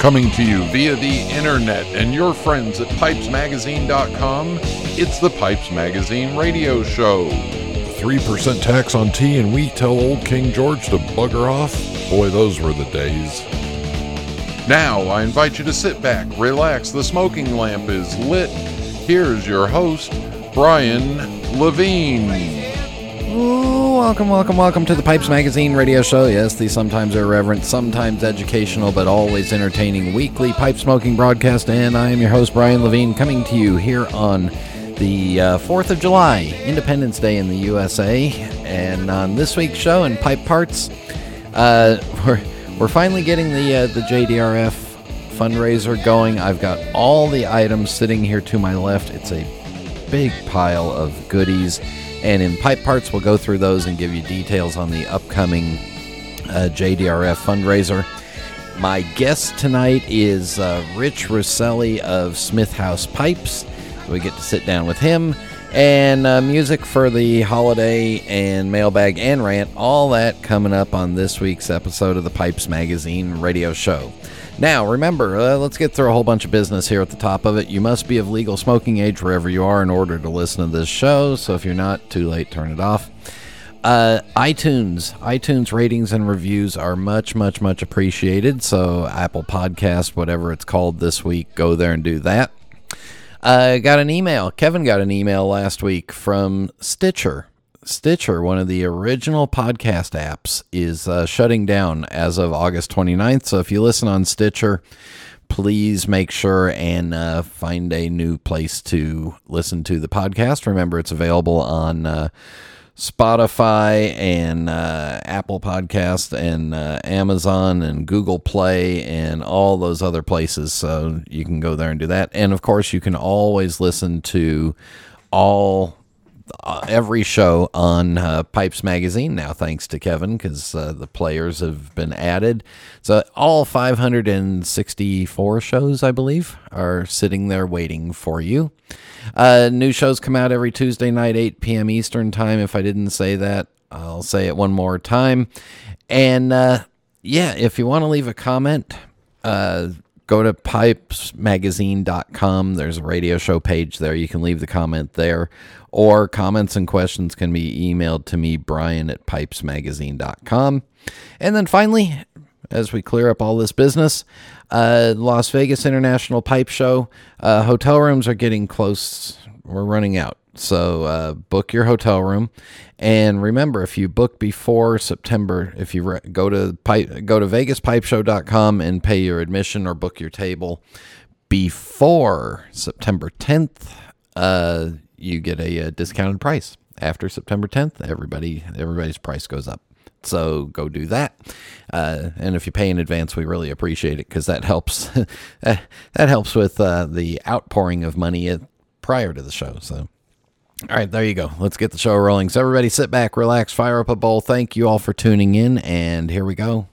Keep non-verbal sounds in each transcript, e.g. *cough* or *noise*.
Coming to you via the internet and your friends at pipesmagazine.com, it's the Pipes Magazine radio show. 3% tax on tea and we tell old King George to bugger off? Boy, those were the days. Now, I invite you to sit back, relax, the smoking lamp is lit. Here's your host, Brian Levine. Welcome, welcome, welcome to the Pipes Magazine radio show. Yes, the sometimes irreverent, sometimes educational, but always entertaining weekly pipe smoking broadcast. And I am your host, Brian Levine, coming to you here on the uh, 4th of July, Independence Day in the USA. And on this week's show in Pipe Parts, uh, *laughs* we're, we're finally getting the, uh, the JDRF fundraiser going. I've got all the items sitting here to my left. It's a big pile of goodies and in Pipe Parts, we'll go through those and give you details on the upcoming uh, JDRF fundraiser. My guest tonight is uh, Rich Rosseli of Smith House Pipes. We get to sit down with him and uh, music for the holiday and mailbag and rant. All that coming up on this week's episode of the Pipes Magazine radio show. Now, remember, uh, let's get through a whole bunch of business here at the top of it. You must be of legal smoking age wherever you are in order to listen to this show. So if you're not, too late, turn it off. Uh, iTunes, iTunes ratings and reviews are much, much, much appreciated. So Apple Podcast, whatever it's called this week, go there and do that. I uh, got an email. Kevin got an email last week from Stitcher. Stitcher, one of the original podcast apps, is uh, shutting down as of August 29th. So if you listen on Stitcher, please make sure and uh, find a new place to listen to the podcast. Remember, it's available on uh, Spotify and uh, Apple Podcast and uh, Amazon and Google Play and all those other places. So you can go there and do that. And of course, you can always listen to all uh, every show on uh, Pipes Magazine now, thanks to Kevin, because uh, the players have been added. So all 564 shows, I believe, are sitting there waiting for you. Uh, new shows come out every Tuesday night, 8 p.m. Eastern Time. If I didn't say that, I'll say it one more time. And uh, yeah, if you want to leave a comment, uh, go to pipesmagazine.com. There's a radio show page there. You can leave the comment there, or comments and questions can be emailed to me, Brian at pipesmagazine.com. And then finally, as we clear up all this business, uh, Las Vegas International Pipe Show. Uh, hotel rooms are getting close. We're running out. So uh, book your hotel room, and remember, if you book before September, if you re- go to pipe, go to VegasPipeShow.com and pay your admission or book your table before September 10th, uh, you get a, a discounted price. After September 10th, everybody everybody's price goes up. So go do that. Uh, and if you pay in advance, we really appreciate it because that helps. *laughs* that helps with uh, the outpouring of money at, prior to the show. So. All right, there you go. Let's get the show rolling. So, everybody sit back, relax, fire up a bowl. Thank you all for tuning in, and here we go.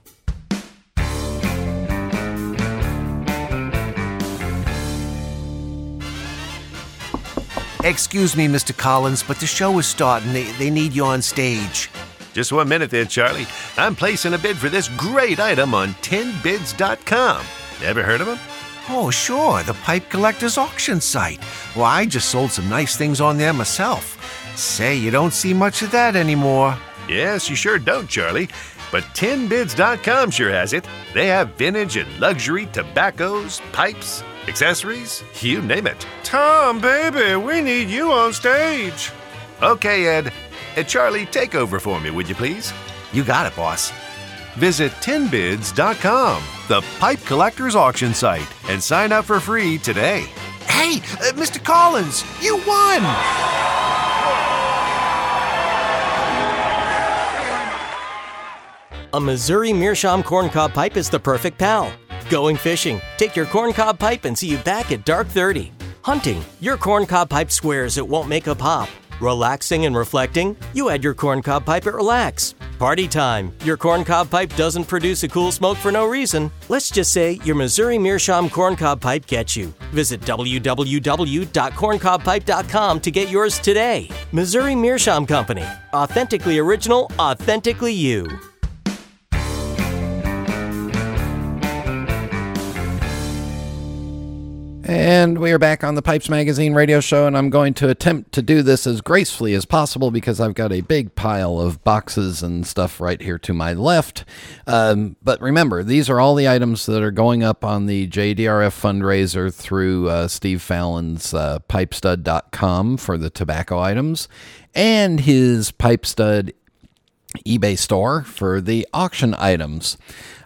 Excuse me, Mr. Collins, but the show is starting. They, they need you on stage. Just one minute there, Charlie. I'm placing a bid for this great item on 10bids.com. Ever heard of them? Oh, sure, the Pipe Collectors Auction site. Well, I just sold some nice things on there myself. Say, you don't see much of that anymore. Yes, you sure don't, Charlie. But 10bids.com sure has it. They have vintage and luxury tobaccos, pipes, accessories, you name it. Tom, baby, we need you on stage. Okay, Ed. Ed Charlie, take over for me, would you please? You got it, boss. Visit 10bids.com, the pipe collector's auction site, and sign up for free today. Hey, uh, Mr. Collins, you won! A Missouri Meerschaum corncob pipe is the perfect pal. Going fishing, take your corncob pipe and see you back at dark 30. Hunting, your corncob pipe swears it won't make a pop. Relaxing and reflecting, you add your corncob pipe at Relax. Party time, your corncob pipe doesn't produce a cool smoke for no reason. Let's just say your Missouri Meerschaum corncob pipe gets you. Visit www.corncobpipe.com to get yours today. Missouri Meerschaum Company. Authentically original, authentically you. And we are back on the Pipes Magazine radio show, and I'm going to attempt to do this as gracefully as possible because I've got a big pile of boxes and stuff right here to my left. Um, but remember, these are all the items that are going up on the JDRF fundraiser through uh, Steve Fallon's uh, pipestud.com for the tobacco items and his Pipestud eBay store for the auction items.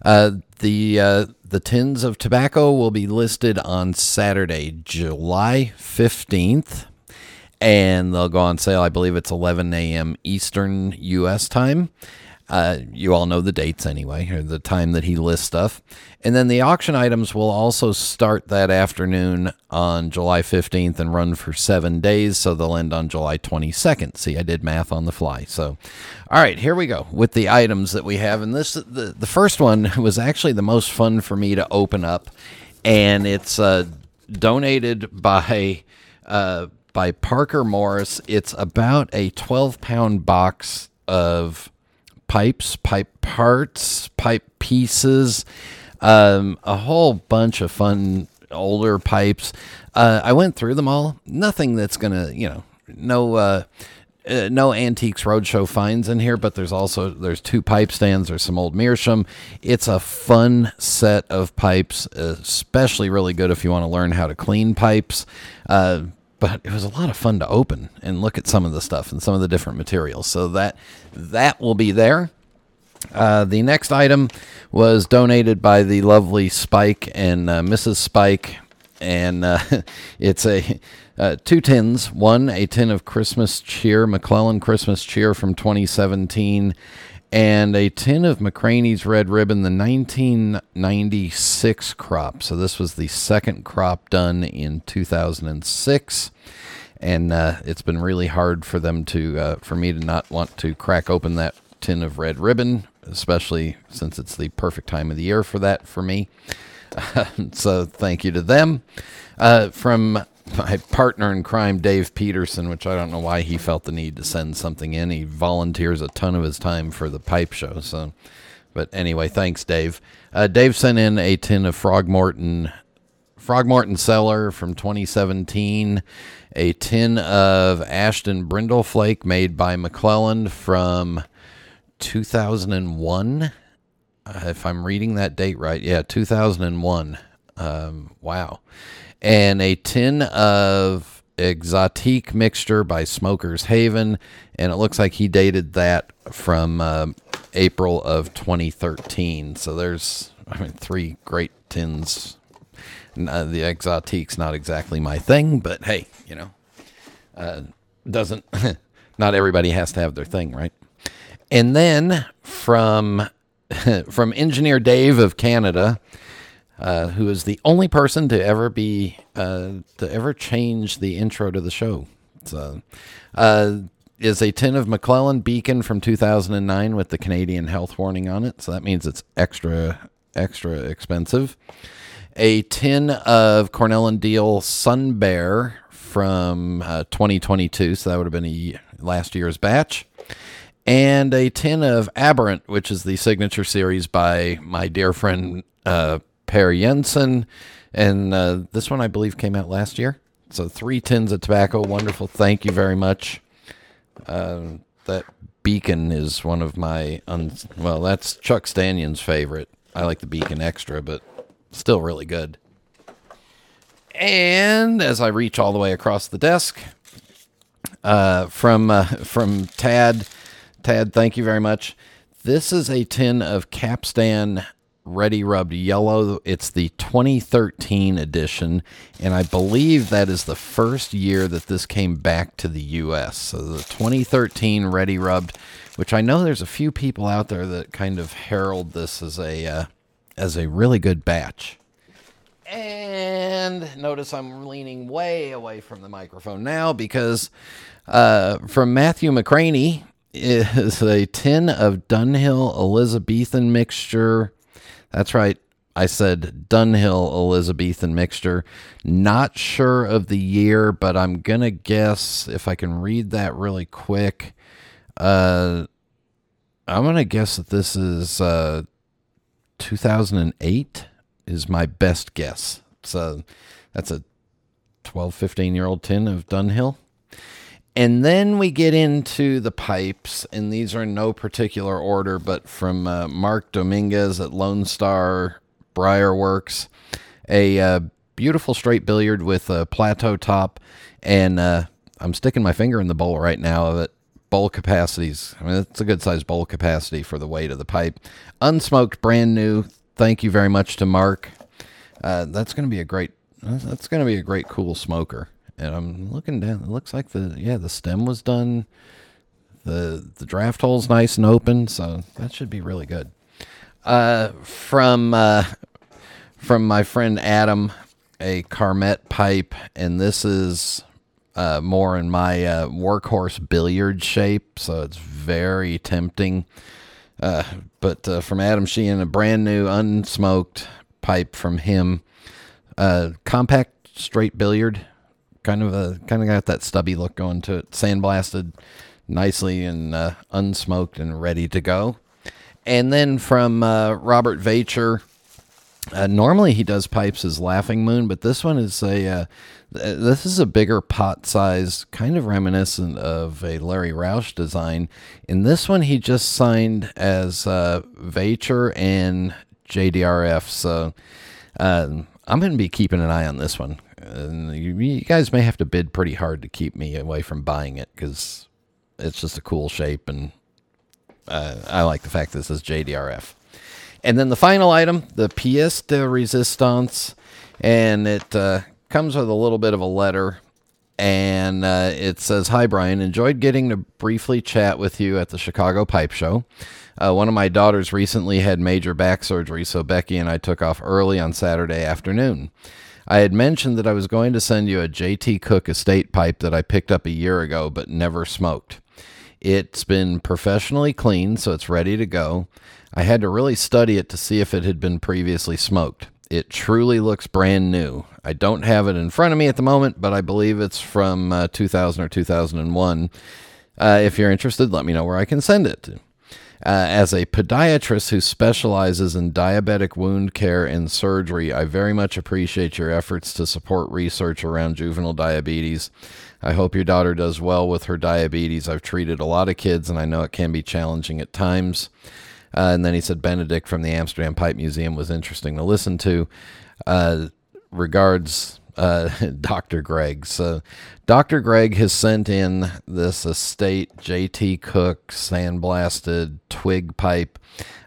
Uh, the uh, the tins of tobacco will be listed on Saturday, July 15th, and they'll go on sale. I believe it's 11 a.m. Eastern U.S. time. Uh, you all know the dates anyway, or the time that he lists stuff. And then the auction items will also start that afternoon on July 15th and run for seven days. So they'll end on July 22nd. See, I did math on the fly. So, all right, here we go with the items that we have. And this, the, the first one *laughs* was actually the most fun for me to open up. And it's uh, donated by. Uh, by Parker Morris. It's about a 12 pound box of pipes, pipe parts, pipe pieces, um, a whole bunch of fun older pipes. Uh, I went through them all. Nothing that's gonna, you know, no. Uh, uh, no antiques roadshow finds in here, but there's also there's two pipe stands. There's some old meerschaum. It's a fun set of pipes, especially really good if you want to learn how to clean pipes. Uh, but it was a lot of fun to open and look at some of the stuff and some of the different materials. So that that will be there. Uh, the next item was donated by the lovely Spike and uh, Mrs. Spike, and uh, *laughs* it's a uh, two tins. One, a tin of Christmas cheer, McClelland Christmas cheer from 2017, and a tin of McCranie's Red Ribbon, the 1996 crop. So this was the second crop done in 2006. And uh, it's been really hard for them to, uh, for me to not want to crack open that tin of red ribbon, especially since it's the perfect time of the year for that for me. *laughs* so thank you to them. Uh, from my partner in crime, Dave Peterson, which I don't know why he felt the need to send something in. He volunteers a ton of his time for the pipe show. So, but anyway, thanks, Dave. Uh, Dave sent in a tin of Frogmorton, Frogmorton Cellar from 2017, a tin of Ashton Brindle Flake made by McClelland from 2001. Uh, if I'm reading that date right, yeah, 2001. Um, wow and a tin of Exotique mixture by Smokers Haven, and it looks like he dated that from uh, April of 2013. So there's, I mean, three great tins. Uh, the Exotique's not exactly my thing, but hey, you know, uh, doesn't. *laughs* not everybody has to have their thing, right? And then from *laughs* from Engineer Dave of Canada, uh, who is the only person to ever be uh, to ever change the intro to the show. So, uh, is a tin of McClelland Beacon from 2009 with the Canadian health warning on it. So that means it's extra extra expensive. A tin of Cornell and Deal Sun Bear from uh, 2022. So that would have been a last year's batch and a tin of Aberrant, which is the signature series by my dear friend uh, Per Jensen. And uh, this one, I believe, came out last year. So three tins of tobacco. Wonderful. Thank you very much. Uh, that Beacon is one of my, un- well, that's Chuck Stanion's favorite. I like the Beacon Extra, but still really good. And as I reach all the way across the desk, uh, from uh, from Tad, Tad, thank you very much. This is a tin of Capstan Ready Rubbed Yellow. It's the 2013 edition, and I believe that is the first year that this came back to the U.S. So the 2013 Ready Rubbed, which I know there's a few people out there that kind of herald this as a uh, as a really good batch. And notice I'm leaning way away from the microphone now because uh, from Matthew McCraney is a tin of Dunhill Elizabethan mixture that's right. I said Dunhill Elizabethan mixture. Not sure of the year, but I'm going to guess if I can read that really quick. Uh, I'm going to guess that this is uh, 2008 is my best guess. So that's a 12, 15 year old tin of Dunhill. And then we get into the pipes, and these are in no particular order, but from uh, Mark Dominguez at Lone Star Briarworks, a uh, beautiful straight billiard with a plateau top, and uh, I'm sticking my finger in the bowl right now of it. Bowl capacities. I mean, it's a good sized bowl capacity for the weight of the pipe. Unsmoked, brand new. Thank you very much to Mark. Uh, that's going to be a great. That's going to be a great, cool smoker. And I'm looking down. It looks like the yeah the stem was done. The the draft hole's nice and open, so that should be really good. Uh, from uh, from my friend Adam, a Carmet pipe, and this is uh, more in my uh, workhorse billiard shape, so it's very tempting. Uh, but uh, from Adam Sheehan, a brand new unsmoked pipe from him, uh, compact straight billiard, kind of a kind of got that stubby look going to it, sandblasted nicely and uh, unsmoked and ready to go. And then from Robert Vacher, uh, normally he does pipes as Laughing Moon, but this one is a uh, this is a bigger pot size, kind of reminiscent of a Larry Roush design. In this one, he just signed as uh, Vacher and JDRF. So uh, I'm going to be keeping an eye on this one. And you, you guys may have to bid pretty hard to keep me away from buying it because it's just a cool shape, and uh, I like the fact this is JDRF. And then the final item, the pièce de résistance, and it uh, comes with a little bit of a letter. And uh, it says, Hi, Brian. Enjoyed getting to briefly chat with you at the Chicago Pipe Show. Uh, one of my daughters recently had major back surgery, so Becky and I took off early on Saturday afternoon. I had mentioned that I was going to send you a JT Cook estate pipe that I picked up a year ago but never smoked. It's been professionally cleaned, so it's ready to go. I had to really study it to see if it had been previously smoked. It truly looks brand new. I don't have it in front of me at the moment, but I believe it's from uh, 2000 or 2001. Uh, if you're interested, let me know where I can send it. Uh, as a podiatrist who specializes in diabetic wound care and surgery, I very much appreciate your efforts to support research around juvenile diabetes. I hope your daughter does well with her diabetes. I've treated a lot of kids, and I know it can be challenging at times. Uh, and then he said Benedict from the Amsterdam Pipe Museum was interesting to listen to. Uh, regards, uh, *laughs* Dr. Greg. So, Dr. Greg has sent in this estate JT Cook sandblasted twig pipe.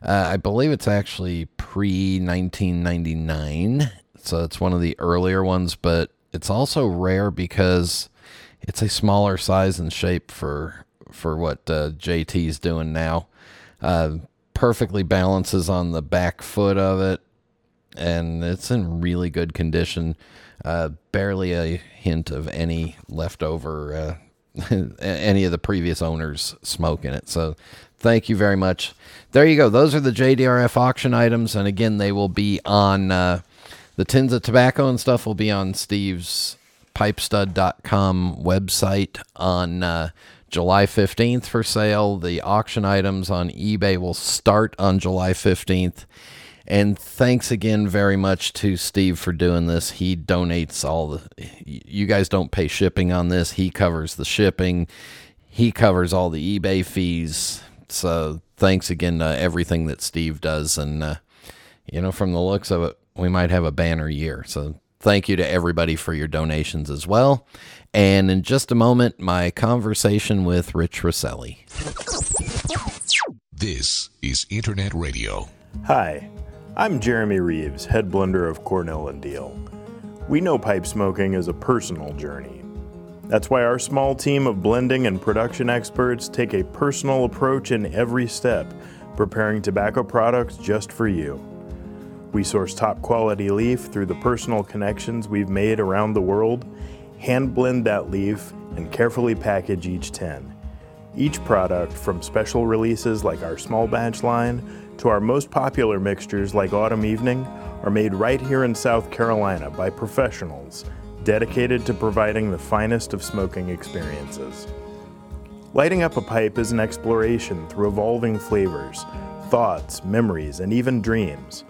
Uh, I believe it's actually pre 1999. So, it's one of the earlier ones, but it's also rare because it's a smaller size and shape for for what uh, JT's doing now. Uh, perfectly balances on the back foot of it, and it's in really good condition. Uh, barely a hint of any leftover, uh, *laughs* any of the previous owners' smoke in it. So, thank you very much. There you go. Those are the JDRF auction items, and again, they will be on uh, the tins of tobacco and stuff will be on Steve's pipestud.com website on uh, July 15th for sale. The auction items on eBay will start on July 15th. And thanks again very much to Steve for doing this. He donates all the, you guys don't pay shipping on this. He covers the shipping, he covers all the eBay fees. So thanks again to everything that Steve does. And, uh, you know, from the looks of it, we might have a banner year. So thank you to everybody for your donations as well. And in just a moment, my conversation with Rich Rosseli. This is Internet Radio. Hi, I'm Jeremy Reeves, head blender of Cornell and Deal. We know pipe smoking is a personal journey. That's why our small team of blending and production experts take a personal approach in every step, preparing tobacco products just for you. We source top quality leaf through the personal connections we've made around the world hand blend that leaf, and carefully package each tin. Each product, from special releases like our small batch line to our most popular mixtures like Autumn Evening, are made right here in South Carolina by professionals dedicated to providing the finest of smoking experiences. Lighting up a pipe is an exploration through evolving flavors, thoughts, memories, and even dreams.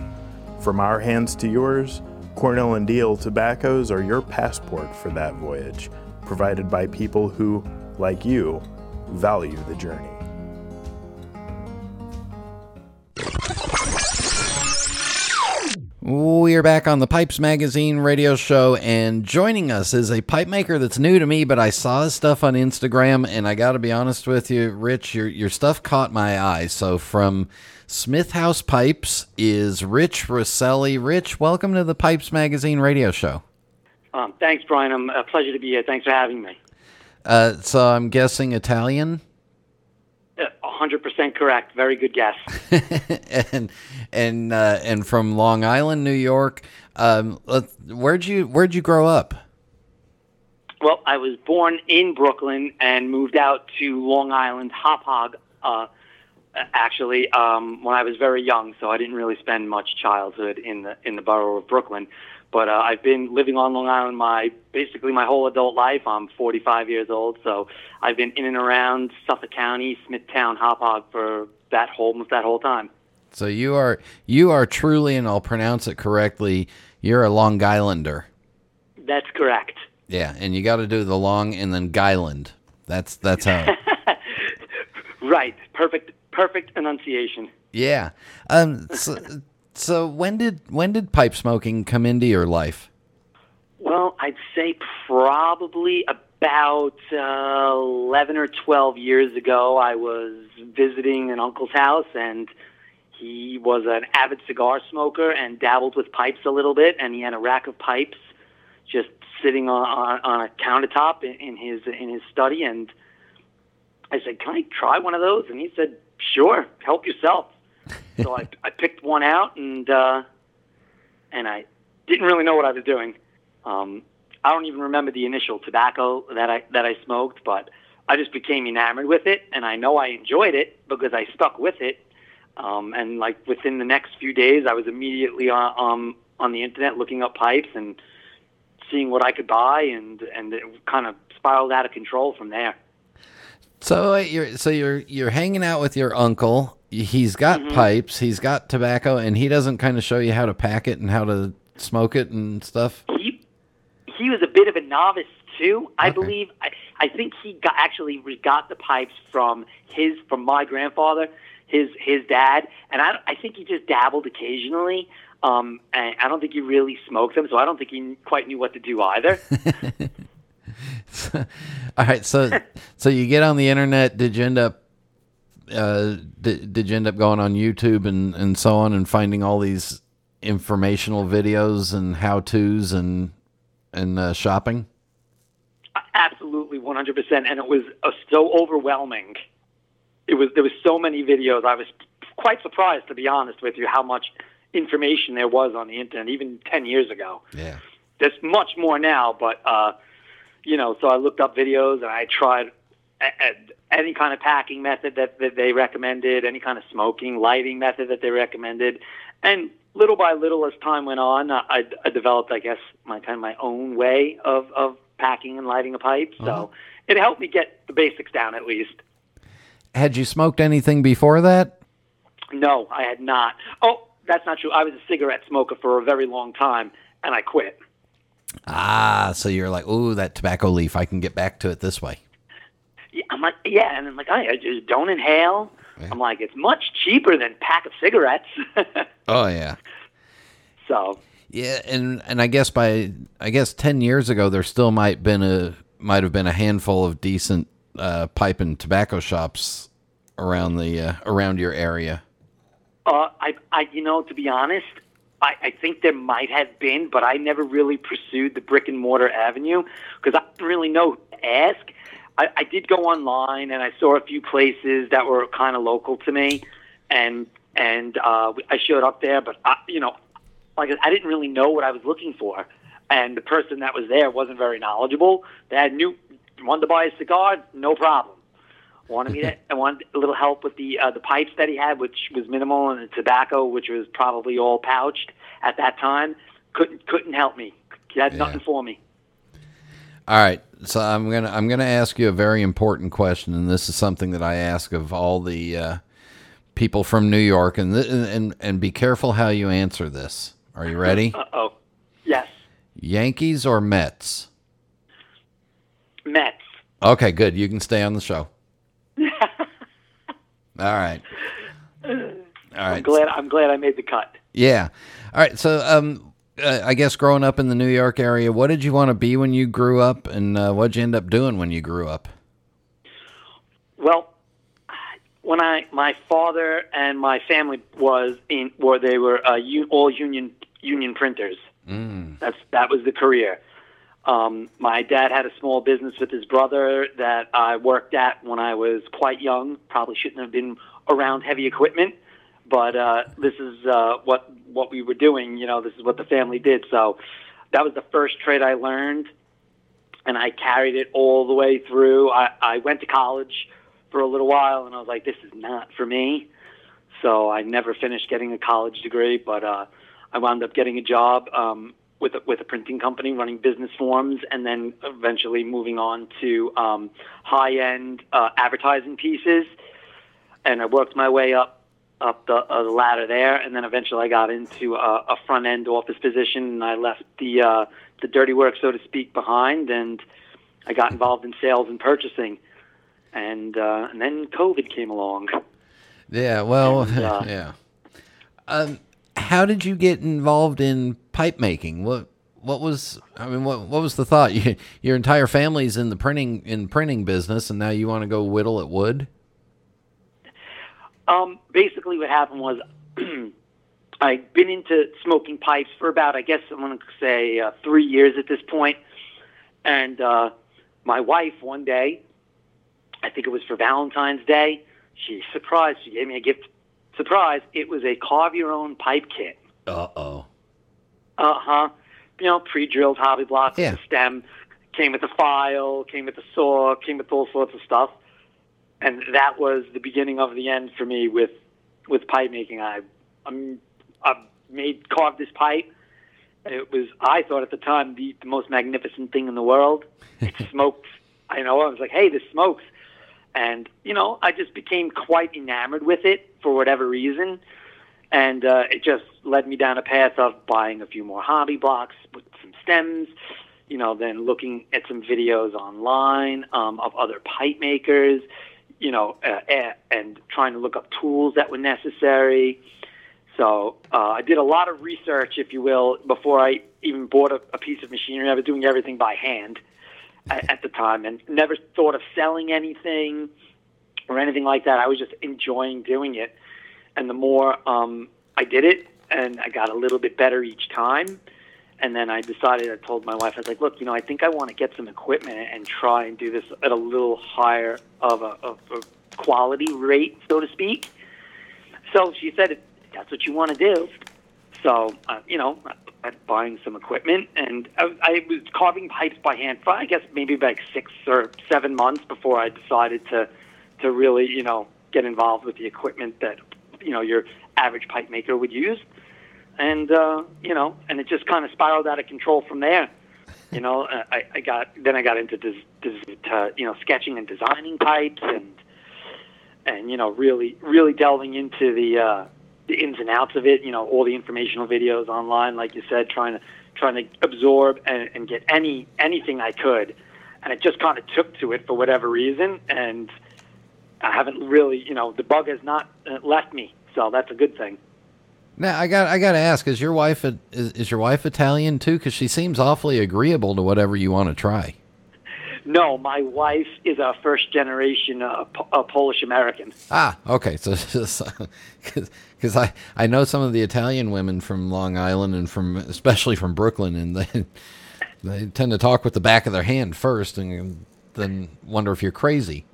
From our hands to yours, Cornell and Deal tobaccos are your passport for that voyage, provided by people who, like you, value the journey. We are back on the Pipes Magazine radio show, and joining us is a pipe maker that's new to me, but I saw his stuff on Instagram, and I got to be honest with you, Rich, your your stuff caught my eye. So from Smith House Pipes is Rich Rosseli. Rich, welcome to the Pipes Magazine radio show. Um, thanks, Brian. I'm a pleasure to be here. Thanks for having me. Uh, so I'm guessing Italian. Uh, 100% correct. Very good guess. *laughs* and and uh, and from Long Island, New York. Um, where'd you where'd you grow up? Well, I was born in Brooklyn and moved out to Long Island, Hauppauge, uh, actually, um, when I was very young. So I didn't really spend much childhood in the in the borough of Brooklyn. But uh, I've been living on Long Island my basically my whole adult life. I'm 45 years old, so I've been in and around Suffolk County, Smithtown, Hauppauge for that whole almost that whole time. So you are you are truly, and I'll pronounce it correctly. You're a Long Islander. That's correct. Yeah, and you got to do the Long and then Guyland. That's that's how. *laughs* right. Perfect. Perfect enunciation. Yeah. Um. So, so when did when did pipe smoking come into your life? Well, I'd say probably about uh, eleven or twelve years ago. I was visiting an uncle's house, and he was an avid cigar smoker and dabbled with pipes a little bit. And he had a rack of pipes just sitting on on, on a countertop in, in his in his study. And I said, "Can I try one of those?" And he said, "Sure, help yourself." So I, I picked one out and uh, and I didn't really know what I was doing. Um, I don't even remember the initial tobacco that I that I smoked, but I just became enamored with it, and I know I enjoyed it because I stuck with it. Um, and like within the next few days, I was immediately on um, on the internet looking up pipes and seeing what I could buy, and and it kind of spiraled out of control from there. So uh, you're so you're you're hanging out with your uncle, he's got mm-hmm. pipes, he's got tobacco, and he doesn't kind of show you how to pack it and how to smoke it and stuff. He he was a bit of a novice too. I okay. believe I, I think he got actually got the pipes from his from my grandfather, his his dad, and I I think he just dabbled occasionally. Um, and I don't think he really smoked them, so I don't think he quite knew what to do either. *laughs* *laughs* All right, so so you get on the internet. Did you end up uh, did, did you end up going on YouTube and, and so on and finding all these informational videos and how tos and and uh, shopping? Absolutely, one hundred percent. And it was uh, so overwhelming. It was there was so many videos. I was quite surprised, to be honest with you, how much information there was on the internet even ten years ago. Yeah, there's much more now, but uh, you know. So I looked up videos and I tried any kind of packing method that, that they recommended, any kind of smoking, lighting method that they recommended. And little by little, as time went on, I, I developed, I guess, my kind of my own way of, of packing and lighting a pipe. So uh-huh. it helped me get the basics down at least. Had you smoked anything before that? No, I had not. Oh, that's not true. I was a cigarette smoker for a very long time, and I quit. Ah, so you're like, ooh, that tobacco leaf. I can get back to it this way. I'm like, yeah, and I'm like, I just don't inhale. Yeah. I'm like, it's much cheaper than pack of cigarettes. *laughs* oh yeah. So. Yeah, and and I guess by I guess ten years ago there still might been a might have been a handful of decent uh, pipe and tobacco shops around the uh, around your area. Uh, I, I, you know, to be honest, I, I think there might have been, but I never really pursued the brick and mortar avenue because I didn't really know who to ask. I, I did go online and I saw a few places that were kind of local to me, and and uh, I showed up there, but I, you know, like I didn't really know what I was looking for, and the person that was there wasn't very knowledgeable. They had new wanted to buy a cigar, no problem. Wanted me to, *laughs* I wanted a little help with the uh, the pipes that he had, which was minimal, and the tobacco, which was probably all pouched at that time. Couldn't couldn't help me. He had yeah. nothing for me. All right, so I'm gonna I'm gonna ask you a very important question, and this is something that I ask of all the uh, people from New York, and th- and and be careful how you answer this. Are you ready? *laughs* Uh oh. Yeah. Yankees or Mets? Mets. Okay, good. You can stay on the show. All right. All right. I'm glad. I'm glad I made the cut. Yeah. All right. So, um, uh, I guess growing up in the New York area, what did you want to be when you grew up, and uh, what did you end up doing when you grew up? Well, when I my father and my family was in, where they were uh, u- all union union printers. Mm. That's that was the career. Um, my dad had a small business with his brother that I worked at when I was quite young. Probably shouldn't have been around heavy equipment, but uh, this is uh, what what we were doing. You know, this is what the family did. So that was the first trade I learned, and I carried it all the way through. I, I went to college for a little while, and I was like, this is not for me. So I never finished getting a college degree, but uh, I wound up getting a job um, with a, with a printing company, running business forms, and then eventually moving on to um, high end uh, advertising pieces. And I worked my way up up the, uh, the ladder there, and then eventually I got into a, a front end office position, and I left the uh, the dirty work, so to speak, behind, and I got involved in sales and purchasing, and uh, and then COVID came along. Yeah. Well. And, uh, *laughs* yeah. Um, how did you get involved in pipe making? What what was I mean what what was the thought? *laughs* You, your entire family's in the printing in printing business, and now you want to go whittle at wood? Um, basically, what happened was *clears throat* I'd been into smoking pipes for about, I guess, I'm going to say uh, three years at this point. And uh, my wife, one day, I think it was for Valentine's Day, she surprised. She gave me a gift surprise. It was a carve your own pipe kit. Uh oh. Uh huh. You know, pre-drilled hobby blocks, Yeah. stem, came with a file, came with a saw, came with all sorts of stuff, and that was the beginning of the end for me with with pipe making. I I'm, I made carved this pipe. It was I thought at the time the, the most magnificent thing in the world. It *laughs* smoked. I know. I was like, hey, this smokes. And you know, I just became quite enamored with it for whatever reason. And uh, it just led me down a path of buying a few more hobby blocks with some stems you know then looking at some videos online um, of other pipe makers you know uh, and trying to look up tools that were necessary. So uh, i did a lot of research if you will before i even bought a, a piece of machinery. I was doing everything by hand at, the time and never thought of selling anything or anything like that i was just enjoying doing it and the more um, I did it, and I got a little bit better each time. And then I decided, I told my wife, I was like, look, you know, I think I want to get some equipment and try and do this at a little higher of a, of a quality rate, so to speak. So she said, that's what you want to do. So, uh, you know, I, buying some equipment, and I, I was carving pipes by hand for, I guess, maybe like six or seven months before I decided to, to really, you know, get involved with the equipment that you know your average pipe maker would use, and uh, you know, and it just kind of spiraled out of control from there. You know, uh, I, I got then I got into des, des, to, you know sketching and designing pipes and and you know really really delving into the uh, the ins and outs of it. You know, all the informational videos online, like you said, trying to trying to absorb and, and get any anything I could, and it just kind of took to it for whatever reason, and I haven't really, you know, the bug has not uh, left me, so that's a good thing. Now I got I got to ask: Is your wife is, is your wife Italian too? Because she seems awfully agreeable to whatever you want to try. No, my wife is a first generation uh, uh, Polish American. Ah, okay. So *laughs* because I I know some of the Italian women from Long Island and from especially from Brooklyn, and they they tend to talk with the back of their hand first, and then wonder if you're crazy.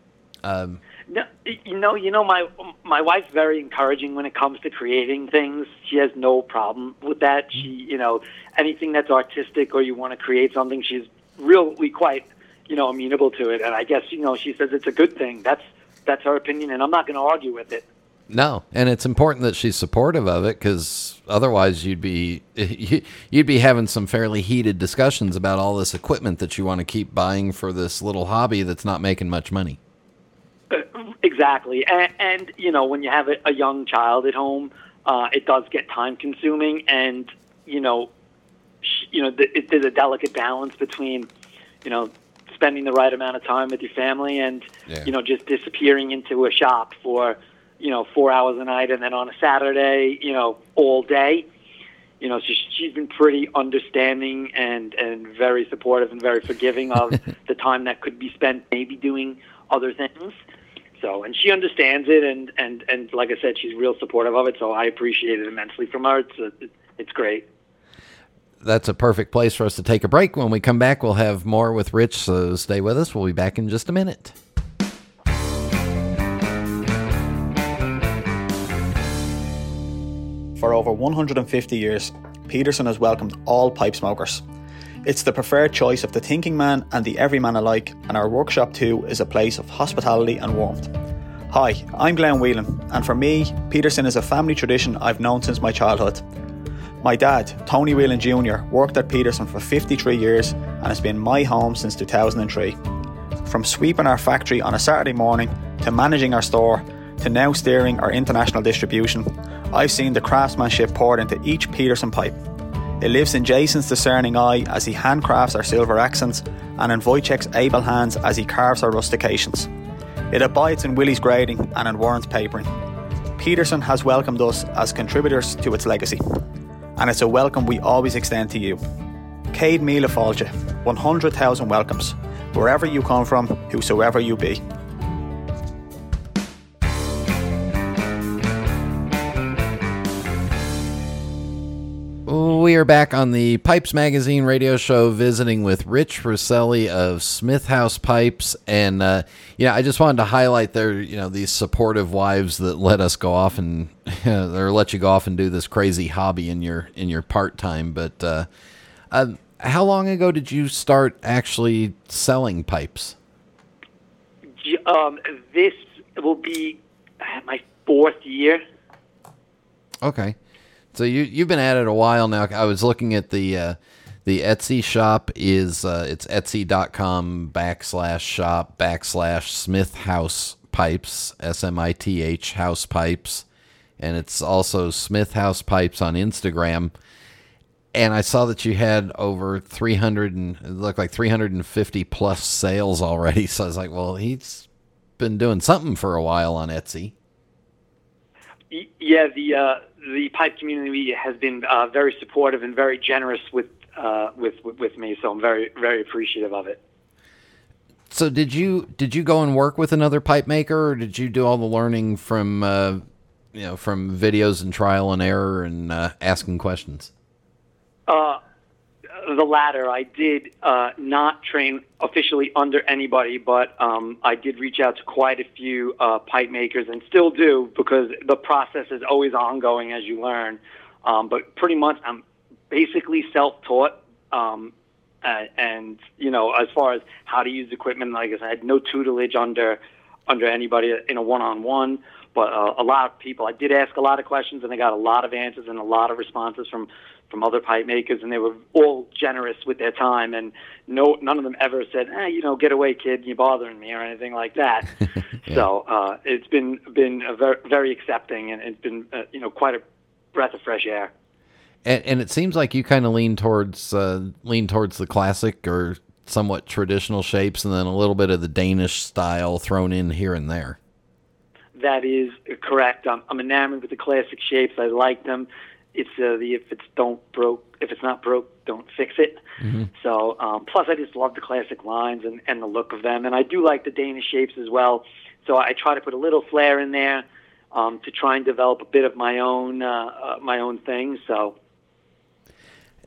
Um, No, you know, you know, my my wife's very encouraging when it comes to creating things. She has no problem with that. She, you know, anything that's artistic or you want to create something, she's really quite, you know, amenable to it. And I guess you know, she says it's a good thing. That's that's her opinion, and I'm not going to argue with it. No, and it's important that she's supportive of it because otherwise you'd be *laughs* you'd be having some fairly heated discussions about all this equipment that you want to keep buying for this little hobby that's not making much money. Exactly, and, and you know, when you have a, a young child at home, uh, it does get time consuming, and you know, she, you know, th- there's a delicate balance between, you know, spending the right amount of time with your family and, Yeah. you know, just disappearing into a shop for, you know, four hours a night, and then on a Saturday, you know, all day. You know, so she's been pretty understanding and and very supportive and very forgiving of *laughs* the time that could be spent maybe doing other things. So, and she understands it, and and and like I said, she's real supportive of it. So I appreciate it immensely from her. It's a, it's great. That's a perfect place for us to take a break. When we come back, we'll have more with Rich, so stay with us. We'll be back in just a minute. For over 150 years, Peterson has welcomed all pipe smokers. It's the preferred choice of the thinking man and the everyman alike, and our workshop too is a place of hospitality and warmth. Hi, I'm Glenn Whelan, and for me, Peterson is a family tradition I've known since my childhood. My dad, Tony Whelan Jr., worked at Peterson for 53 years and has been my home since 2003. From sweeping our factory on a Saturday morning to managing our store to now steering our international distribution, I've seen the craftsmanship poured into each Peterson pipe. It lives in Jason's discerning eye as he handcrafts our silver accents and in Wojciech's able hands as he carves our rustications. It abides in Willie's grading and in Warren's papering. Peterson has welcomed us as contributors to its legacy, and it's a welcome we always extend to you. Céad Míle Fáilte, 100,000 welcomes, wherever you come from, whosoever you be. We are back on the Pipes Magazine radio show visiting with Rich Rosseli of Smith House Pipes. And, uh, yeah, I just wanted to highlight their, you know, these supportive wives that let us go off and, *laughs* or let you go off and do this crazy hobby in your, in your part time. But, uh, uh, how long ago did you start actually selling pipes? Um, this will be my fourth year. Okay. So you you've been at it a while now. I was looking at the uh, the Etsy shop is uh, it's etsy.com backslash shop backslash Smith House Pipes S M I T H House Pipes, and it's also Smith House Pipes on Instagram. And I saw that you had over 300 and it looked like 350 plus sales already. *laughs* So I was like, well, he's been doing something for a while on Etsy. Yeah, the uh, the pipe community has been uh, very supportive and very generous with, uh, with with me. So I'm very very appreciative of it. So did you did you go and work with another pipe maker, or did you do all the learning from uh, you know from videos and trial and error and uh, asking questions? The latter, I did uh, not train officially under anybody, but um, I did reach out to quite a few uh, pipe makers and still do because the process is always ongoing as you learn. Um, but pretty much, I'm basically self-taught. Um, and you know, as far as how to use equipment, like I said, I had no tutelage under under anybody in a one-on-one. But uh, a lot of people, I did ask a lot of questions, and I got a lot of answers and a lot of responses from from other pipe makers, and they were all generous with their time, and no, none of them ever said, "eh, you know, get away, kid, you're bothering me," or anything like that. *laughs* So uh, it's been been a very very accepting, and it's been uh, you know quite a breath of fresh air. And, and it seems like you kind of lean towards uh, lean towards the classic or somewhat traditional shapes, and then a little bit of the Danish style thrown in here and there. That is correct. I'm, I'm enamored with the classic shapes. I like them. It's uh, the if it's don't broke if it's not broke, don't fix it. So um, plus, I just love the classic lines and, and the look of them, and I do like the Danish shapes as well. So I try to put a little flair in there um, to try and develop a bit of my own uh, uh, my own thing. So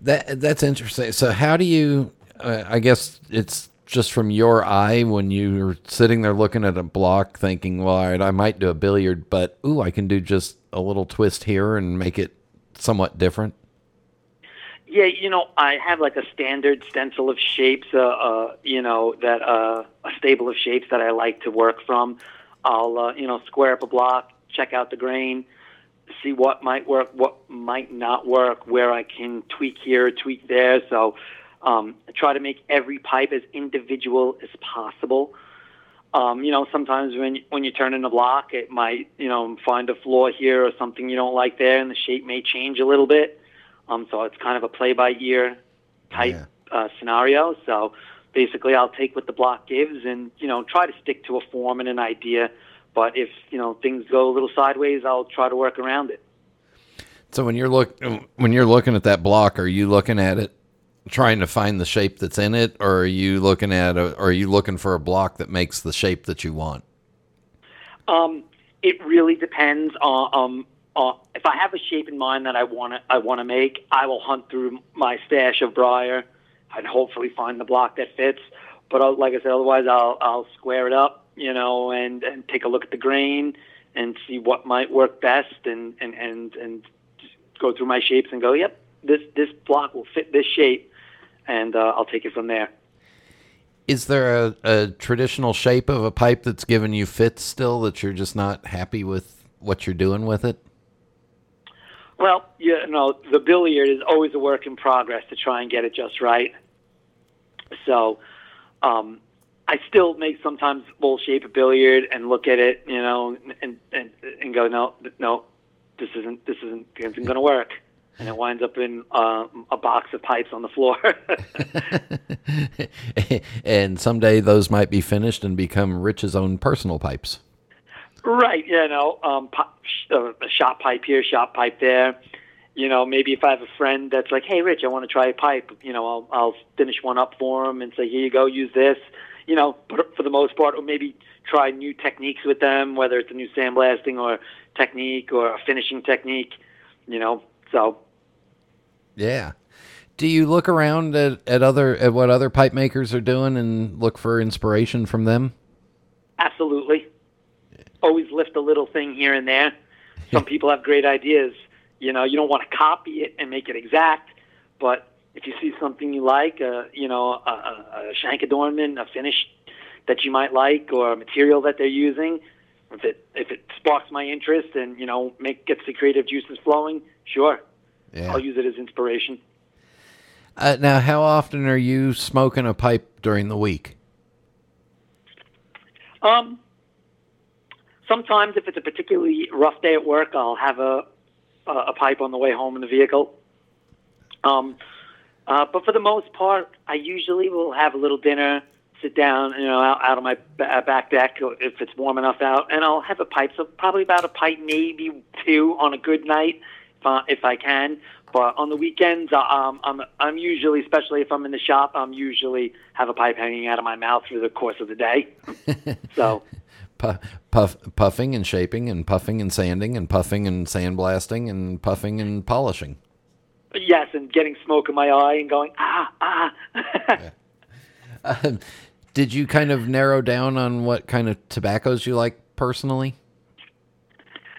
That that's interesting. So how do you? Uh, I guess it's just from your eye when you're sitting there looking at a block, thinking, "Well, all right, I might do a billiard, but ooh, I can do just a little twist here and make it somewhat different." Yeah, you know, I have like a standard stencil of shapes, uh, uh, you know, that uh, a stable of shapes that I like to work from. I'll, uh, you know, square up a block, check out the grain, see what might work, what might not work, where I can tweak here, tweak there. So um, I try to make every pipe as individual as possible. Um, you know, sometimes when when you turn in a block, it might, you know, find a flaw here or something you don't like there, and the shape may change a little bit. Um, so it's kind of a play by ear type uh, scenario. So basically, I'll take what the block gives and you know try to stick to a form and an idea. But if you know things go a little sideways, I'll try to work around it. So when you're look when you're looking at that block, are you looking at it trying to find the shape that's in it, or are you looking at a, or are you looking for a block that makes the shape that you want? Um, it really depends on um, uh, if I have a shape in mind that I want to I want to make, I will hunt through my stash of briar and hopefully find the block that fits. But uh, like I said, otherwise I'll I'll square it up, you know, and and take a look at the grain and see what might work best, and and and and go through my shapes and go, yep, this this block will fit this shape, and uh, I'll take it from there. Is there a, a traditional shape of a pipe that's given you fits still that you're just not happy with what you're doing with it? Well, you know, the billiard is always a work in progress to try and get it just right. So, um, I still make sometimes bowl shape a billiard and look at it, you know, and and and go, no, no, this isn't this isn't, isn't going to work, and it winds up in uh, a box of pipes on the floor. *laughs* and someday those might be finished and become Rich's own personal pipes. Right, you know, um, pop, uh, a shop pipe here, shop pipe there. You know, maybe if I have a friend that's like, "Hey, Rich, I want to try a pipe," you know, I'll I'll finish one up for him and say, "Here you go, use this." You know, but for the most part, or maybe try new techniques with them, whether it's a new sandblasting or technique or a finishing technique. You know, so yeah. Do you look around at, at other at what other pipe makers are doing and look for inspiration from them? Absolutely. Always lift a little thing here and there. Some *laughs* people have great ideas. You know, you don't want to copy it and make it exact, but if you see something you like, uh, you know, a, a, a shank adornment, a finish that you might like, or a material that they're using, if it if it sparks my interest and you know make gets the creative juices flowing, sure, yeah. I'll use it as inspiration. Uh, now, how often are you smoking a pipe during the week? Um, sometimes if it's a particularly rough day at work, I'll have a a pipe on the way home in the vehicle. Um, uh, but for the most part, I usually will have a little dinner, sit down, you know, out, out on my uh, back deck if it's warm enough out, and I'll have a pipe. So probably about a pipe, maybe two on a good night, if I, if I can. But on the weekends, um, I'm I'm usually, especially if I'm in the shop, I'm usually have a pipe hanging out of my mouth through the course of the day. *laughs* so. Puff, puff, puffing and shaping and puffing and sanding and puffing and sandblasting and puffing and polishing. Yes, and getting smoke in my eye and going ah ah. *laughs* yeah. uh, did you kind of narrow down on what kind of tobaccos you like personally?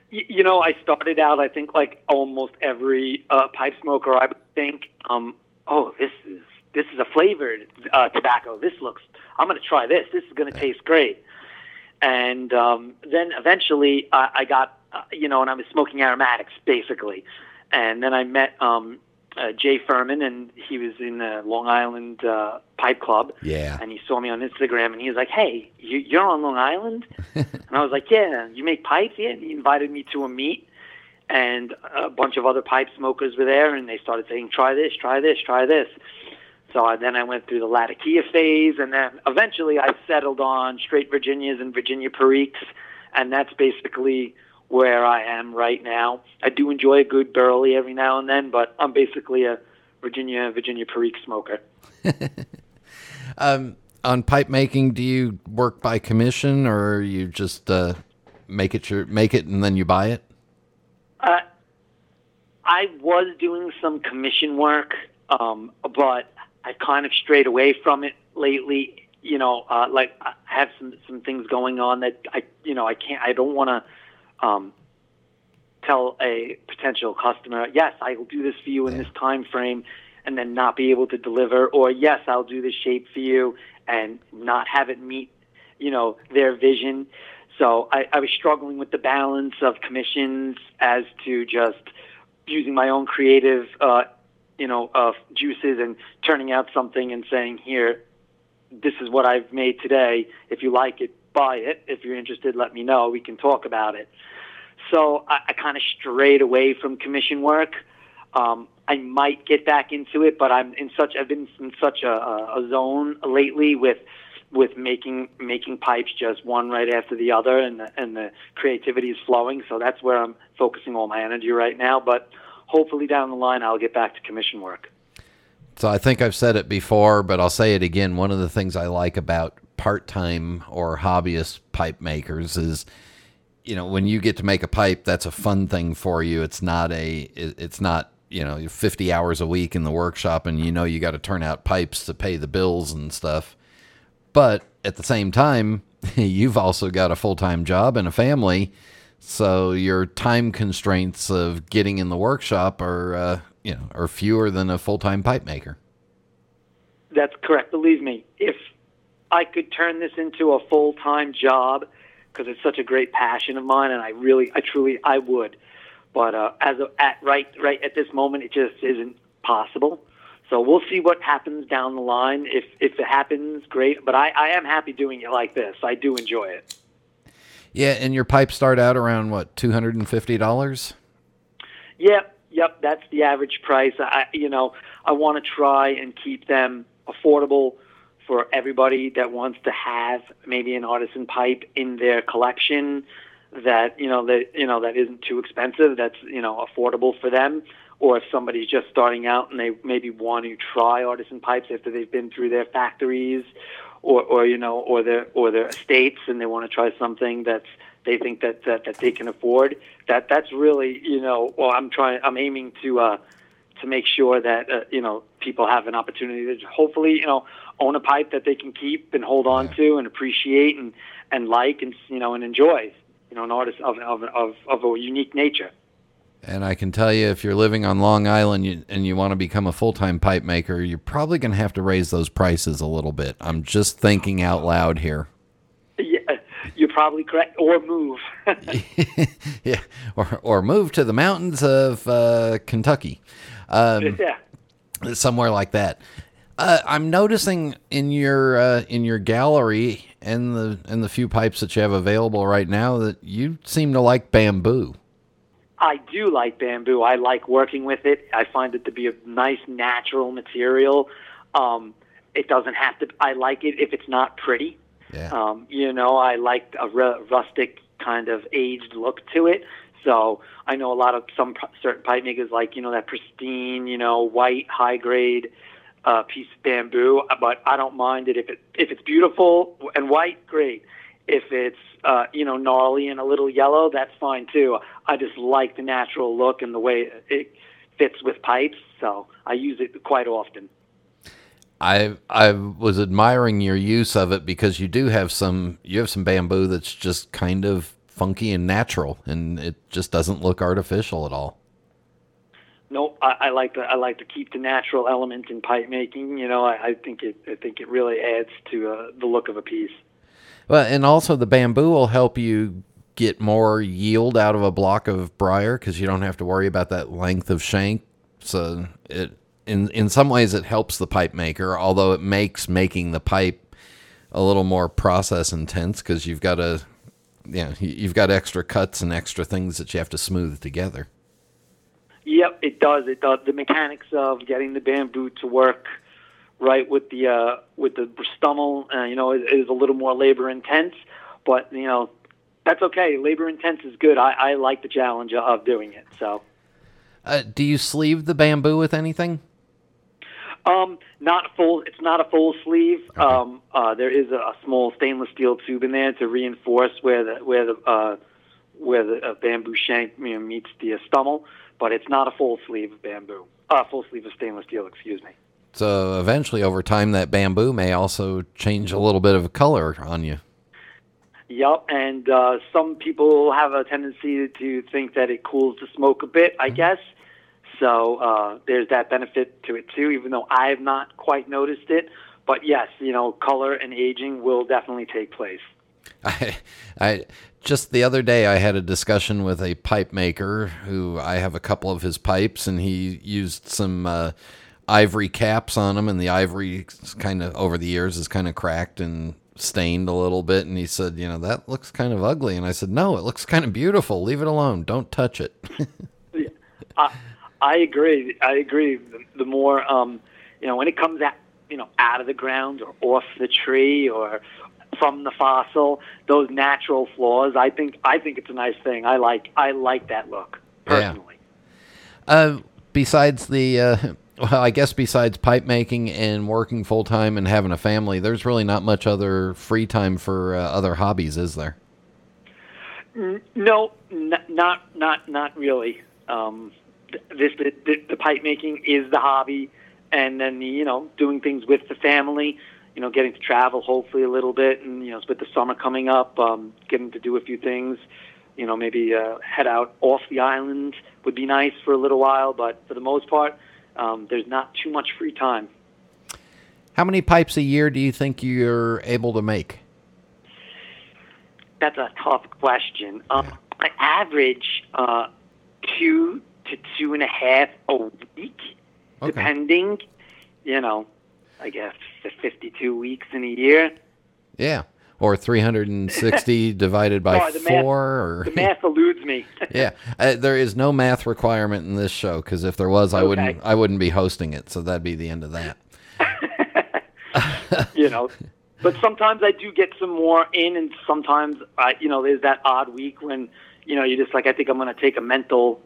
You know, I started out. I think like almost every uh, pipe smoker, I would think, um, oh, this is this is a flavored uh, tobacco. This looks. I'm going to try this. This is going to taste great. And um, then eventually, I, I got uh, you know, and I was smoking aromatics basically. And then I met um, uh, Jay Furman, and he was in the Long Island uh, Pipe Club. Yeah. And he saw me on Instagram, and he was like, "Hey, you, you're on Long Island?" *laughs* and I was like, "Yeah, you make pipes?" Yeah. And he invited me to a meet, and a bunch of other pipe smokers were there, and they started saying, "Try this, try this, try this." So I, then I went through the Latakia phase, and then eventually I settled on straight Virginias and Virginia Periques, and that's basically where I am right now. I do enjoy a good burley every now and then, but I'm basically a Virginia Virginia Perique smoker. *laughs* um, on pipe making, do you work by commission or you just uh, make it your make it and then you buy it? Uh, I was doing some commission work, um, but I kind of strayed away from it lately. You know, uh, like I have some some things going on that I you know I can't I don't want to um, tell a potential customer, yes, I will do this for you in this time frame, and then not be able to deliver, or yes, I'll do this shape for you and not have it meet, you know, their vision. So I, I was struggling with the balance of commissions as to just using my own creative, uh, you know, uh, juices and turning out something and saying, here, this is what I've made today. If you like it, buy it. If you're interested, let me know. We can talk about it. So I, I kind of strayed away from commission work. Um, I might get back into it, but I'm in such I've been in such a, a zone lately with with making making pipes just one right after the other, and the, and the creativity is flowing. So that's where I'm focusing all my energy right now. But hopefully down the line, I'll get back to commission work. So I think I've said it before, but I'll say it again. One of the things I like about part-time or hobbyist pipe makers is you know when you get to make a pipe that's a fun thing for you. It's not a it's not you know 50 hours a week in the workshop and you know you got to turn out pipes to pay the bills and stuff. But at the same time *laughs* you've also got a full-time job and a family. So your time constraints of getting in the workshop are uh, you know are fewer than a full-time pipe maker. That's correct. Believe me if I could turn this into a full time job because it's such a great passion of mine, and I really, I truly, I would. But uh, as a, at right right at this moment, it just isn't possible. So we'll see what happens down the line. If if it happens, great. But I, I am happy doing it like this. I do enjoy it. Yeah, and your pipes start out around what two hundred and fifty dollars. Yep, yep. That's the average price. I you know I want to try and keep them affordable for everybody that wants to have maybe an artisan pipe in their collection that you know that you know that isn't too expensive that's you know affordable for them. Or if somebody's just starting out and they maybe want to try artisan pipes after they've been through their factories or or you know or their or their estates and they want to try something that's they think that that, that they can afford that that's really you know well I'm trying I'm aiming to uh to make sure that uh, you know people have an opportunity to hopefully you know own a pipe that they can keep and hold on yeah. to and appreciate and and like and you know and enjoy. You know, an artist of of of, of a unique nature. And I can tell you, if you're living on Long Island and you want to become a full time pipe maker, you're probably going to have to raise those prices a little bit. I'm just thinking out loud here. Yeah, you're probably correct. Or move. *laughs* *laughs* yeah, or or move to the mountains of uh, Kentucky. Um, yeah, somewhere like that. Uh, I'm noticing in your uh, in your gallery and the and the few pipes that you have available right now that you seem to like bamboo. I do like bamboo. I like working with it. I find it to be a nice natural material. Um, it doesn't have to. I like it if it's not pretty. Yeah. Um, you know, I like a rustic kind of aged look to it. So I know a lot of some certain pipe makers like you know that pristine, you know, white high grade uh, piece of bamboo, but I don't mind it if it if it's beautiful and white, great. If it's uh, you know gnarly and a little yellow, that's fine too. I just like the natural look and the way it fits with pipes, so I use it quite often. I I was admiring your use of it because you do have some you have some bamboo that's just kind of funky and natural, and it just doesn't look artificial at all no, I, I like to I like to keep the natural element in pipe making. You know, I, I think it I think it really adds to uh, the look of a piece. Well, and also the bamboo will help you get more yield out of a block of briar because you don't have to worry about that length of shank. So it in in some ways it helps the pipe maker, although it makes making the pipe a little more process intense because you've got to yeah you've got extra cuts and extra things that you have to smooth together. Yep, it does. It does. The mechanics of getting the bamboo to work right with the uh, with the Brusthummel, uh, you know, is, is a little more labor intense. But you know, that's okay. Labor intense is good. I, I like the challenge of doing it. So, uh, do you sleeve the bamboo with anything? Um, not full. It's not a full sleeve. Okay. Um, uh, there is a, a small stainless steel tube in there to reinforce where the where the uh, where the uh, bamboo shank you know, meets the stummel but it's not a full sleeve of bamboo. Uh, full sleeve of stainless steel, excuse me. So eventually, over time, that bamboo may also change a little bit of color on you. Yep, and uh, some people have a tendency to think that it cools the smoke a bit, I mm-hmm. guess. So uh, there's that benefit to it too, even though I have not quite noticed it. But yes, you know, color and aging will definitely take place. *laughs* I, I just the other day I had a discussion with a pipe maker who I have a couple of his pipes, and he used some uh, ivory caps on them, and the ivory kind of over the years is kind of cracked and stained a little bit. And he said, you know, that looks kind of ugly. And I said, no, it looks kind of beautiful. Leave it alone. Don't touch it. *laughs* yeah. I, I agree. I agree. The, the more, um, you know, when it comes out, you know, out of the ground or off the tree or from the fossil, those natural flaws. I think I think it's a nice thing. I like I like that look personally. Yeah. Uh, besides the, uh, *laughs* well, I guess besides pipe making and working full time and having a family, there's really not much other free time for uh, other hobbies, is there? No, n- not not not really. Um, this the, the, the pipe making is the hobby, and then the, you know doing things with the family. You know, getting to travel hopefully a little bit, and you know with the summer coming up, um, getting to do a few things. You know, maybe uh, head out off the island would be nice for a little while, but for the most part, um, there's not too much free time. How many pipes a year do you think you're able to make? That's a tough question. Um, I average uh, two to two and a half a week, Okay. depending. You know, I guess the 52 weeks in a year. Yeah. Or 360 *laughs* divided by Sorry, the math- four? or The math eludes me. *laughs* yeah, uh, there is no math requirement in this show because if there was, I Okay. wouldn't. I wouldn't be hosting it. So that'd be the end of that. *laughs* you know. But sometimes I do get some more in, and sometimes I, you know, there's that odd week when, you know, you're just like, I think I'm going to take a mental,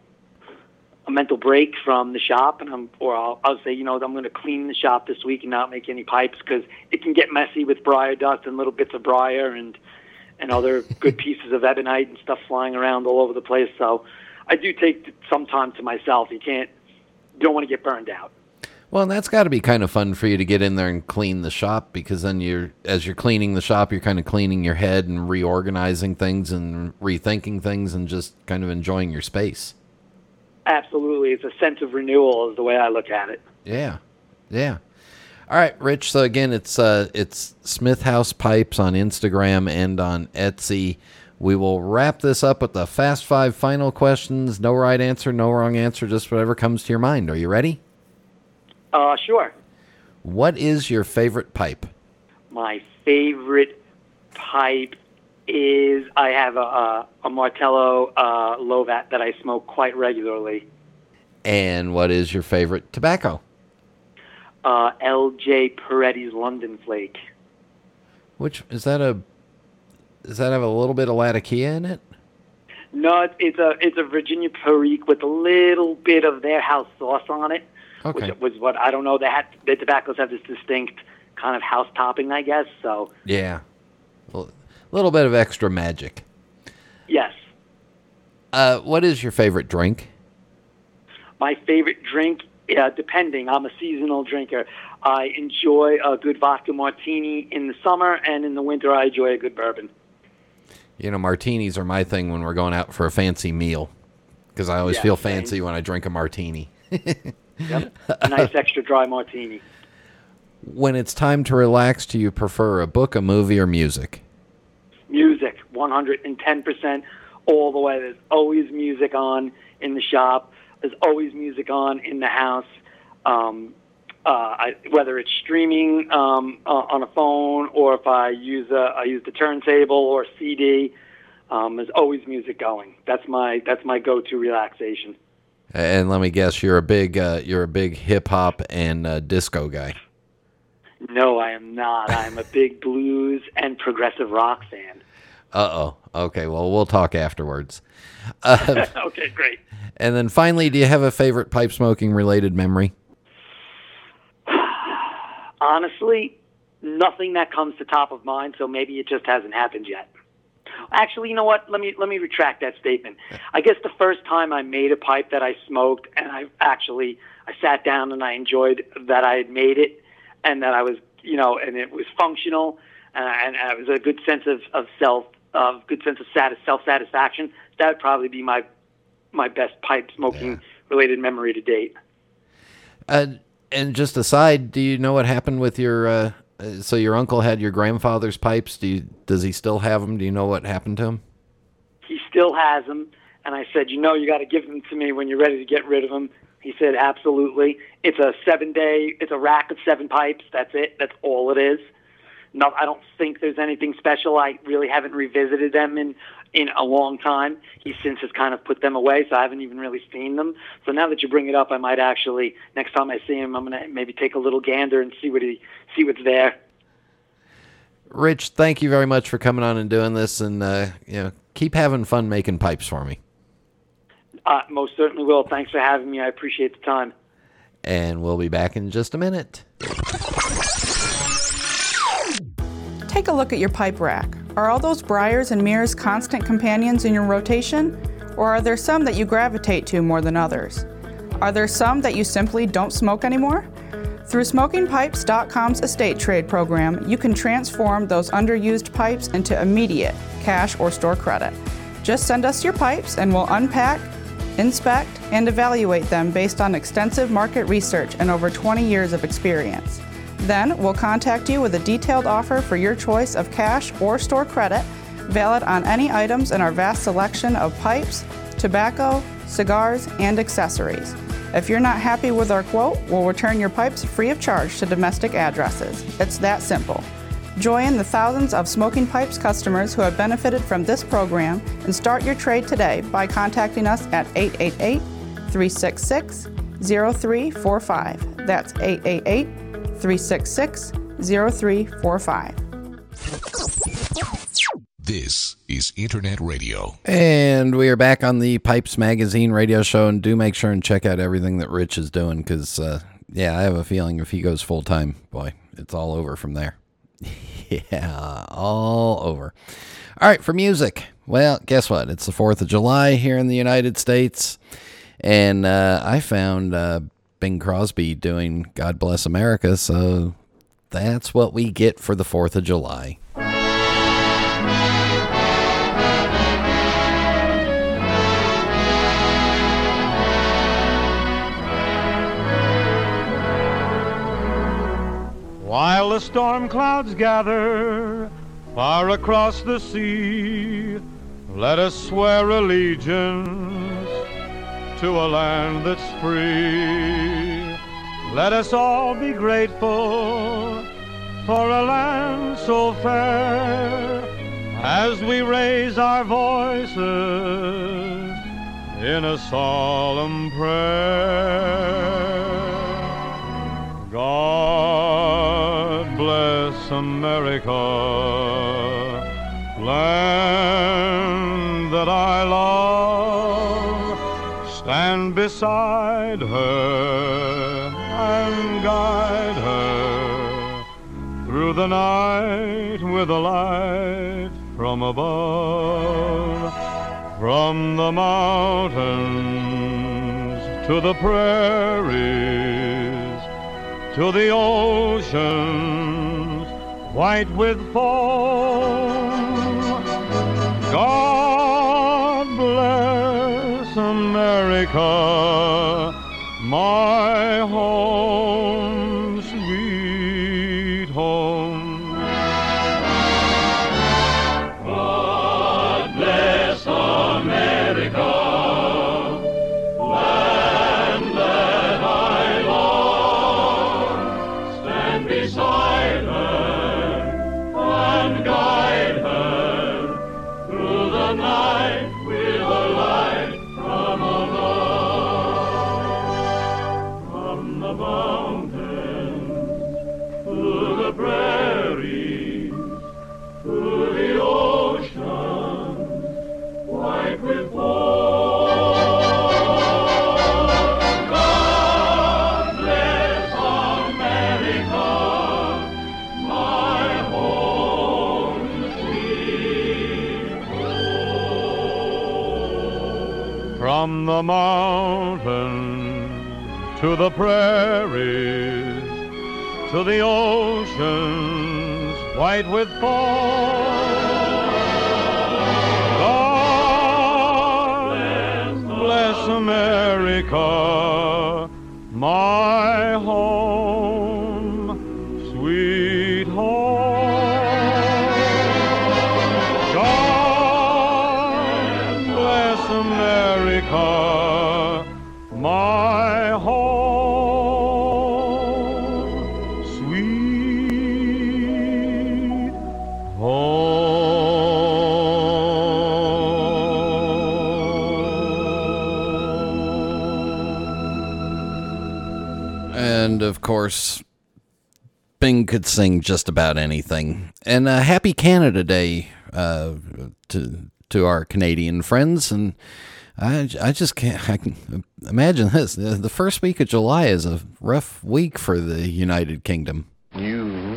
a mental break from the shop, and I'm, or I'll, I'll say, you know, I'm going to clean the shop this week and not make any pipes because it can get messy with briar dust and little bits of briar and and other *laughs* good pieces of ebonite and stuff flying around all over the place. So I do take some time to myself. You can't, you don't want to get burned out. Well, and that's got to be kind of fun for you to get in there and clean the shop because then you're, as you're cleaning the shop, you're kind of cleaning your head and reorganizing things and rethinking things and just kind of enjoying your space. Absolutely, it's a sense of renewal, is the way I look at it. Yeah, yeah. All right, Rich. So again, it's uh, it's Smith House Pipes on Instagram and on Etsy. We will wrap this up with the fast five final questions. No right answer, no wrong answer, just whatever comes to your mind. Are you ready? Uh, sure. What is your favorite pipe? My favorite pipe is I have a, a, a Martello uh, Lovat that I smoke quite regularly. And what is your favorite tobacco? Uh, L.J. Peretti's London Flake. Which is that a? Does that have a little bit of Latakia in it? No, it's, a it's a Virginia Perique with a little bit of their house sauce on it, Okay. which was what I don't know. They had the tobaccos have this distinct kind of house topping, I guess. So Yeah, a little bit of extra magic. yes, Uh, what is your favorite drink? my favorite drink, uh, depending. I'm a seasonal drinker. I enjoy a good vodka martini in the summer, and in the winter, I enjoy a good bourbon. You know, martinis are my thing when we're going out for a fancy meal because I always Yeah, feel same. fancy when I drink a martini. Yep, a nice *laughs* extra dry martini. When it's time to relax, do you prefer a book, a movie, or music? Music, 110% all the way. There's always music on in the shop. There's always music on in the house. Um, uh, I, whether it's streaming um, uh, on a phone or if I use a, I use the turntable or CD, um, there's always music going. That's my that's my go-to relaxation. And let me guess, you're a big uh, you're a big hip hop and uh, disco guy. No, I am not. I'm a big *laughs* blues and progressive rock fan. Uh oh. Okay. Well, we'll talk afterwards. Uh, *laughs* okay, great. and then finally, do you have a favorite pipe smoking related memory? *sighs* Honestly, nothing that comes to top of mind. So maybe it just hasn't happened yet. Actually, you know what? Let me let me retract that statement. I guess the first time I made a pipe that I smoked, and I actually I sat down and I enjoyed that I had made it, and that I was you know, and it was functional, and, I, and it was a good sense of of self, of good sense of satis- self satisfaction. That would probably be my my best pipe smoking related memory to date. Uh, and just aside, do you know what happened with your? Uh, so your uncle had your grandfather's pipes. Do you, does he still have them? Do you know what happened to him? He still has them, and I said, you know, you got to give them to me when you're ready to get rid of them. He said, absolutely. It's a seven day. It's a rack of seven pipes. That's it. That's all it is. No, I don't think there's anything special. I really haven't revisited them in in a long time. He since has kind of put them away, so I haven't even really seen them. So now that you bring it up, I might actually next time I see him, I'm gonna maybe take a little gander and see what he see what's there. Rich, thank you very much for coming on and doing this, and uh, you know, keep having fun making pipes for me. Uh, most certainly will. Thanks for having me. I appreciate the time. And we'll be back in just a minute. Take a look at your pipe rack. Are all those briars and mirrors constant companions in your rotation? Or are there some that you gravitate to more than others? Are there some that you simply don't smoke anymore? Through SmokingPipes.com's estate trade program, you can transform those underused pipes into immediate cash or store credit. Just send us your pipes and we'll unpack, inspect, and evaluate them based on extensive market research and over 20 years of experience. Then we'll contact you with a detailed offer for your choice of cash or store credit, valid on any items in our vast selection of pipes, tobacco, cigars, and accessories. If you're not happy with our quote, we'll return your pipes free of charge to domestic addresses. It's that simple. Join the thousands of Smoking Pipes customers who have benefited from this program and start your trade today by contacting us at 888 366 0345. That's 888 366 0345. This is Internet Radio. And we are back on the Pipes Magazine radio show. And do make sure and check out everything that Rich is doing because, uh, yeah, I have a feeling if he goes full time, boy, it's all over from there. *laughs* yeah, all over. All right, for music. Well, guess what? It's the 4th of July here in the United States. And uh, I found uh, Bing Crosby doing God Bless America. So that's what we get for the 4th of July. While the storm clouds gather far across the sea, let us swear allegiance to a land that's free. Let us all be grateful for a land so fair as we raise our voices in a solemn prayer. God bless America, land that I love. Stand beside her through the night with a light from above. From the mountains to the prairies to the oceans white with foam. God bless America, my home, to the prairies to the oceans white with foam. God bless America, course, Bing could sing just about anything. And uh, happy Canada Day uh, to to our Canadian friends. And I, I just can't I can imagine this. The first week of July is a rough week for the United Kingdom. You've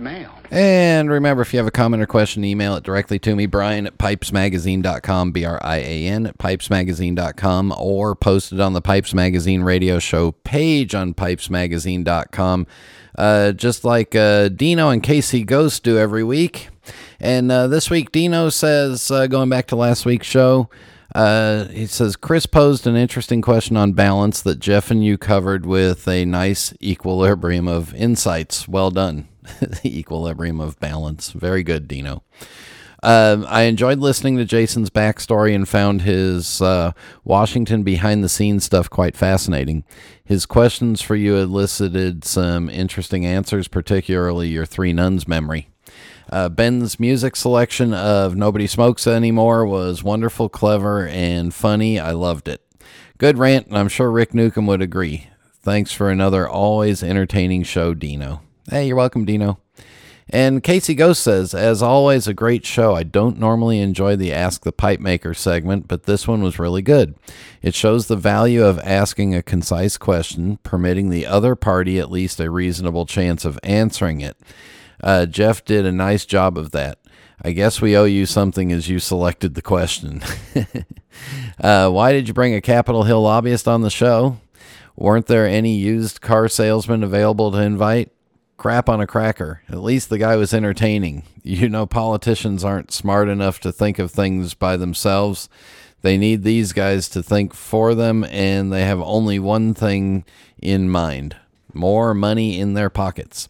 mail. And remember, if you have a comment or question, email it directly to me, Brian at pipesmagazine.com, B R I A N at pipesmagazine.com, or post it on the Pipes Magazine radio show page on pipesmagazine.com, uh, just like uh, Dino and Casey Ghost do every week. And uh, this week, Dino says, uh, going back to last week's show, uh, he says Chris posed an interesting question on balance that Jeff and you covered with a nice equilibrium of insights. Well done. *laughs* the equilibrium of balance. Very good, Dino. Um, I enjoyed listening to Jason's backstory and found his uh, Washington behind the scenes stuff quite fascinating. His questions for you elicited some interesting answers, particularly your three nuns memory. Uh, Ben's music selection of Nobody Smokes Anymore was wonderful, clever, and funny. I loved it. Good rant, and I'm sure Rick Newcombe would agree. Thanks for another always entertaining show, Dino. Hey, you're welcome, Dino. And Casey Ghost says, as always, a great show. I don't normally enjoy the Ask the Pipe Maker segment, but this one was really good. It shows the value of asking a concise question, permitting the other party at least a reasonable chance of answering it. Uh, Jeff did a nice job of that. I guess we owe you something as you selected the question. *laughs* uh, why did you bring a Capitol Hill lobbyist on the show? Weren't there any used car salesmen available to invite? Crap on a cracker. At least the guy was entertaining. *laughs* You know, politicians aren't smart enough to think of things by themselves. They need these guys to think for them, and they have only one thing in mind more money in their pockets.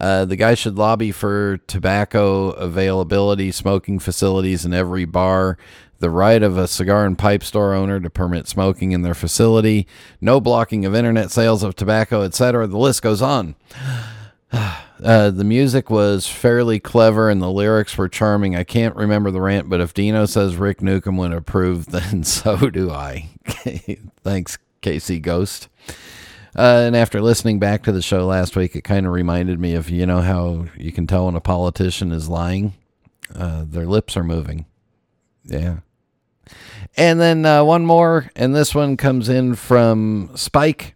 Uh, the guy should lobby for tobacco availability, smoking facilities in every bar, the right of a cigar and pipe store owner to permit smoking in their facility, no blocking of internet sales of tobacco, etc. The list goes on. *sighs* Uh, the music was fairly clever and the lyrics were charming. I can't remember the rant, but if Dino says Rick Newcombe would approve, *laughs* then so do I. *laughs* Thanks, Casey Ghost. Uh, and after listening back to the show last week, it kind of reminded me of you know how you can tell when a politician is lying. Uh, their lips are moving. Yeah. And then uh, one more, and this one comes in from Spike.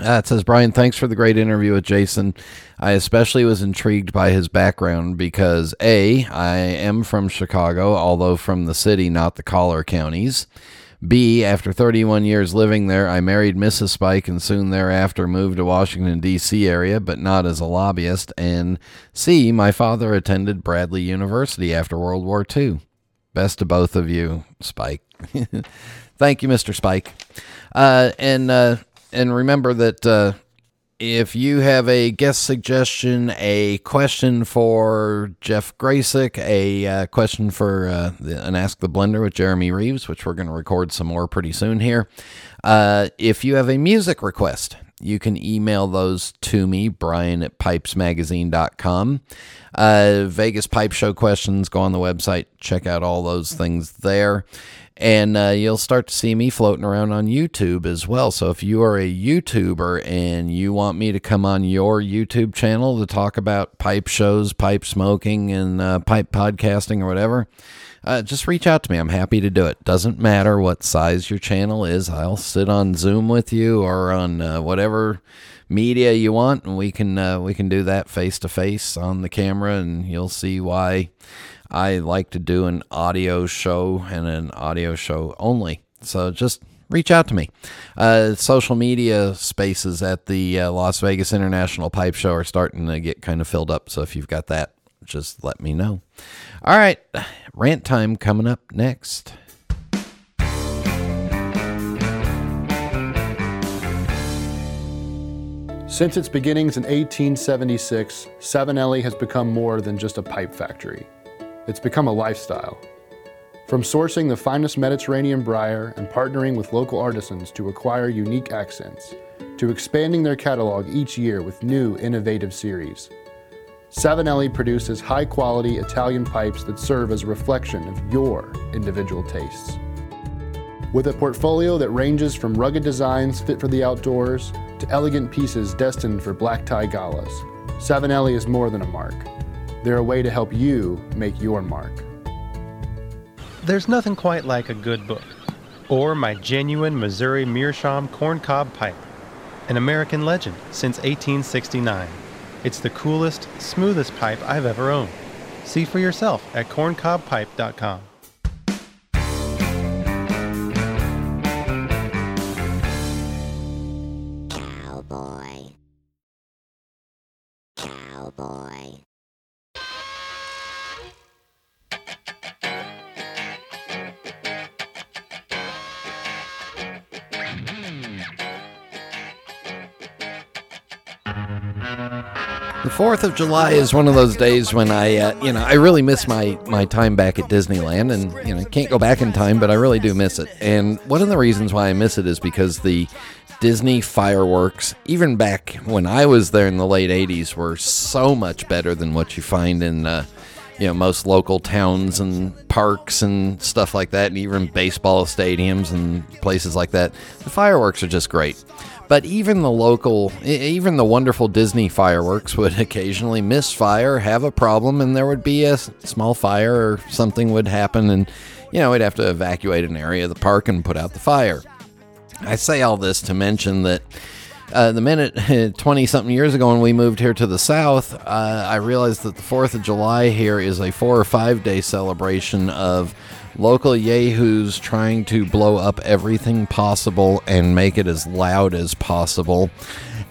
Uh, it says, Brian, thanks for the great interview with Jason. I especially was intrigued by his background because A, I am from Chicago, although from the city, not the collar counties. B, after 31 years living there, I married Mrs. Spike and soon thereafter moved to Washington, D.C. area, but not as a lobbyist. And C, my father attended Bradley University after World War II. Best to both of you, Spike. *laughs* Thank you, Mr. Spike. Uh, and uh, and remember that uh, if you have a guest suggestion, a question for Jeff Gracik, a uh, question for uh, the, an Ask the Blender with Jeremy Reeves, which we're going to record some more pretty soon here. Uh, if you have a music request, you can email those to me, Brian at pipesmagazine.com. Uh, Vegas Pipe Show questions, go on the website, check out all those things there. And uh, you'll start to see me floating around on YouTube as well. So if you are a YouTuber and you want me to come on your YouTube channel to talk about pipe shows, pipe smoking, and uh, pipe podcasting or whatever, uh, just reach out to me. I'm happy to do it. Doesn't matter what size your channel is. I'll sit on Zoom with you or on uh, whatever media you want, and we can uh, we can do that face to face on the camera, and you'll see why I like to do an audio show and an audio show only. So just reach out to me. Uh, social media spaces at the uh, Las Vegas International Pipe Show are starting to get kind of filled up. So if you've got that, just let me know. All right, rant time coming up next. Since its beginnings in 1876, Savinelli has become more than just a pipe factory. It's become a lifestyle. From sourcing the finest Mediterranean briar and partnering with local artisans to acquire unique accents, to expanding their catalog each year with new, innovative series, Savinelli produces high quality Italian pipes that serve as a reflection of your individual tastes. With a portfolio that ranges from rugged designs fit for the outdoors to elegant pieces destined for black tie galas, Savinelli is more than a mark. They're a way to help you make your mark. There's nothing quite like a good book, or my genuine Missouri Meerschaum corncob pipe, an American legend since 1869. It's the coolest, smoothest pipe I've ever owned. See for yourself at corncobpipe.com. Fourth of July is one of those days when I, uh, you know, I really miss my my time back at Disneyland, and you know, can't go back in time, but I really do miss it. And one of the reasons why I miss it is because the Disney fireworks, even back when I was there in the late '80s, were so much better than what you find in, uh, you know, most local towns and parks and stuff like that, and even baseball stadiums and places like that. The fireworks are just great. But even the local, even the wonderful Disney fireworks would *laughs* occasionally misfire, have a problem, and there would be a small fire or something would happen, and you know we'd have to evacuate an area of the park and put out the fire. I say all this to mention that uh, the minute *laughs* 20 something years ago when we moved here to the south, uh, I realized that the 4th of July here is a four or five day celebration of local yahoos trying to blow up everything possible and make it as loud as possible.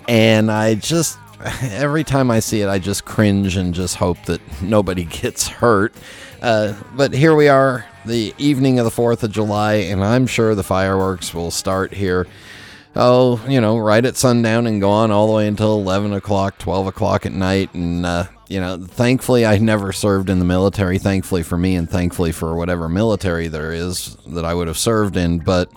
And I just, *laughs* every time I see it, I just cringe and just hope that nobody *laughs* gets hurt. Uh, but here we are, the evening of the 4th of July, and I'm sure the fireworks will start here oh, you know, right at sundown and go on all the way until 11 o'clock, 12 o'clock at night. And, uh, you know, thankfully, I never served in the military, thankfully for me, and thankfully for whatever military there is that I would have served in. But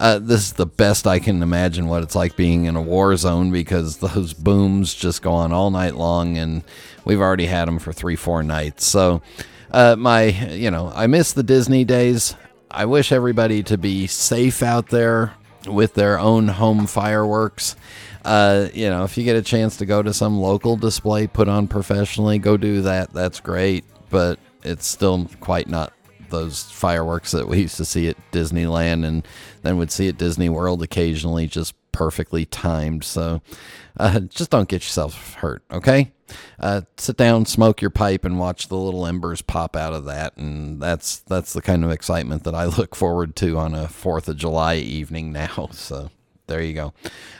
uh, this is the best I can imagine what it's like being in a war zone because those booms just go on all night long, and we've already had them for three, four nights. So, uh, my, you know, I miss the Disney days. I wish everybody to be safe out there with their own home fireworks. Uh, you know, if you get a chance to go to some local display put on professionally, go do that. That's great, but it's still quite not those fireworks that we used to see at Disneyland and then would see at Disney World occasionally, just perfectly timed. So uh, just don't get yourself hurt, okay? Uh, sit down, smoke your pipe, and watch the little embers pop out of that, and that's that's the kind of excitement that I *laughs* look forward to on a Fourth of July evening now. *laughs* So there you go.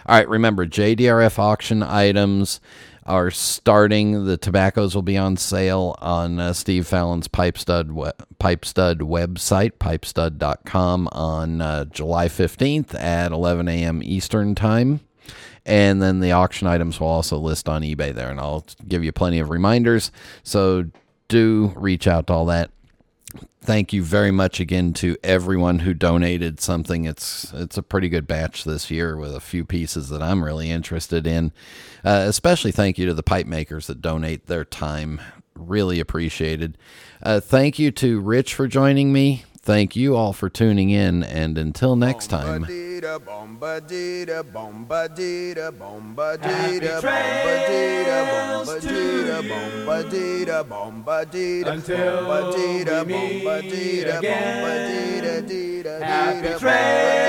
All right, remember JDRF auction items are starting. The tobaccos will be on sale on uh, Steve Fallon's Pipe Stud we- Pipe Stud website, pipestud.com, on uh, July 15th at 11 a.m. Eastern Time. And then the auction items will also list on eBay there, and I'll give you plenty of reminders. So do reach out to all that. Thank you very much again to everyone who donated something. It's it's a pretty good batch this year with a few pieces that I'm really interested in. Uh, especially thank you to the pipe makers that donate their time. Really appreciated. Uh, thank you to Rich for joining me. Thank you all for tuning in, and until next time. Until we meet again. Happy trails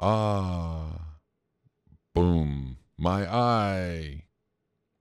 Ah. Boom. My eye.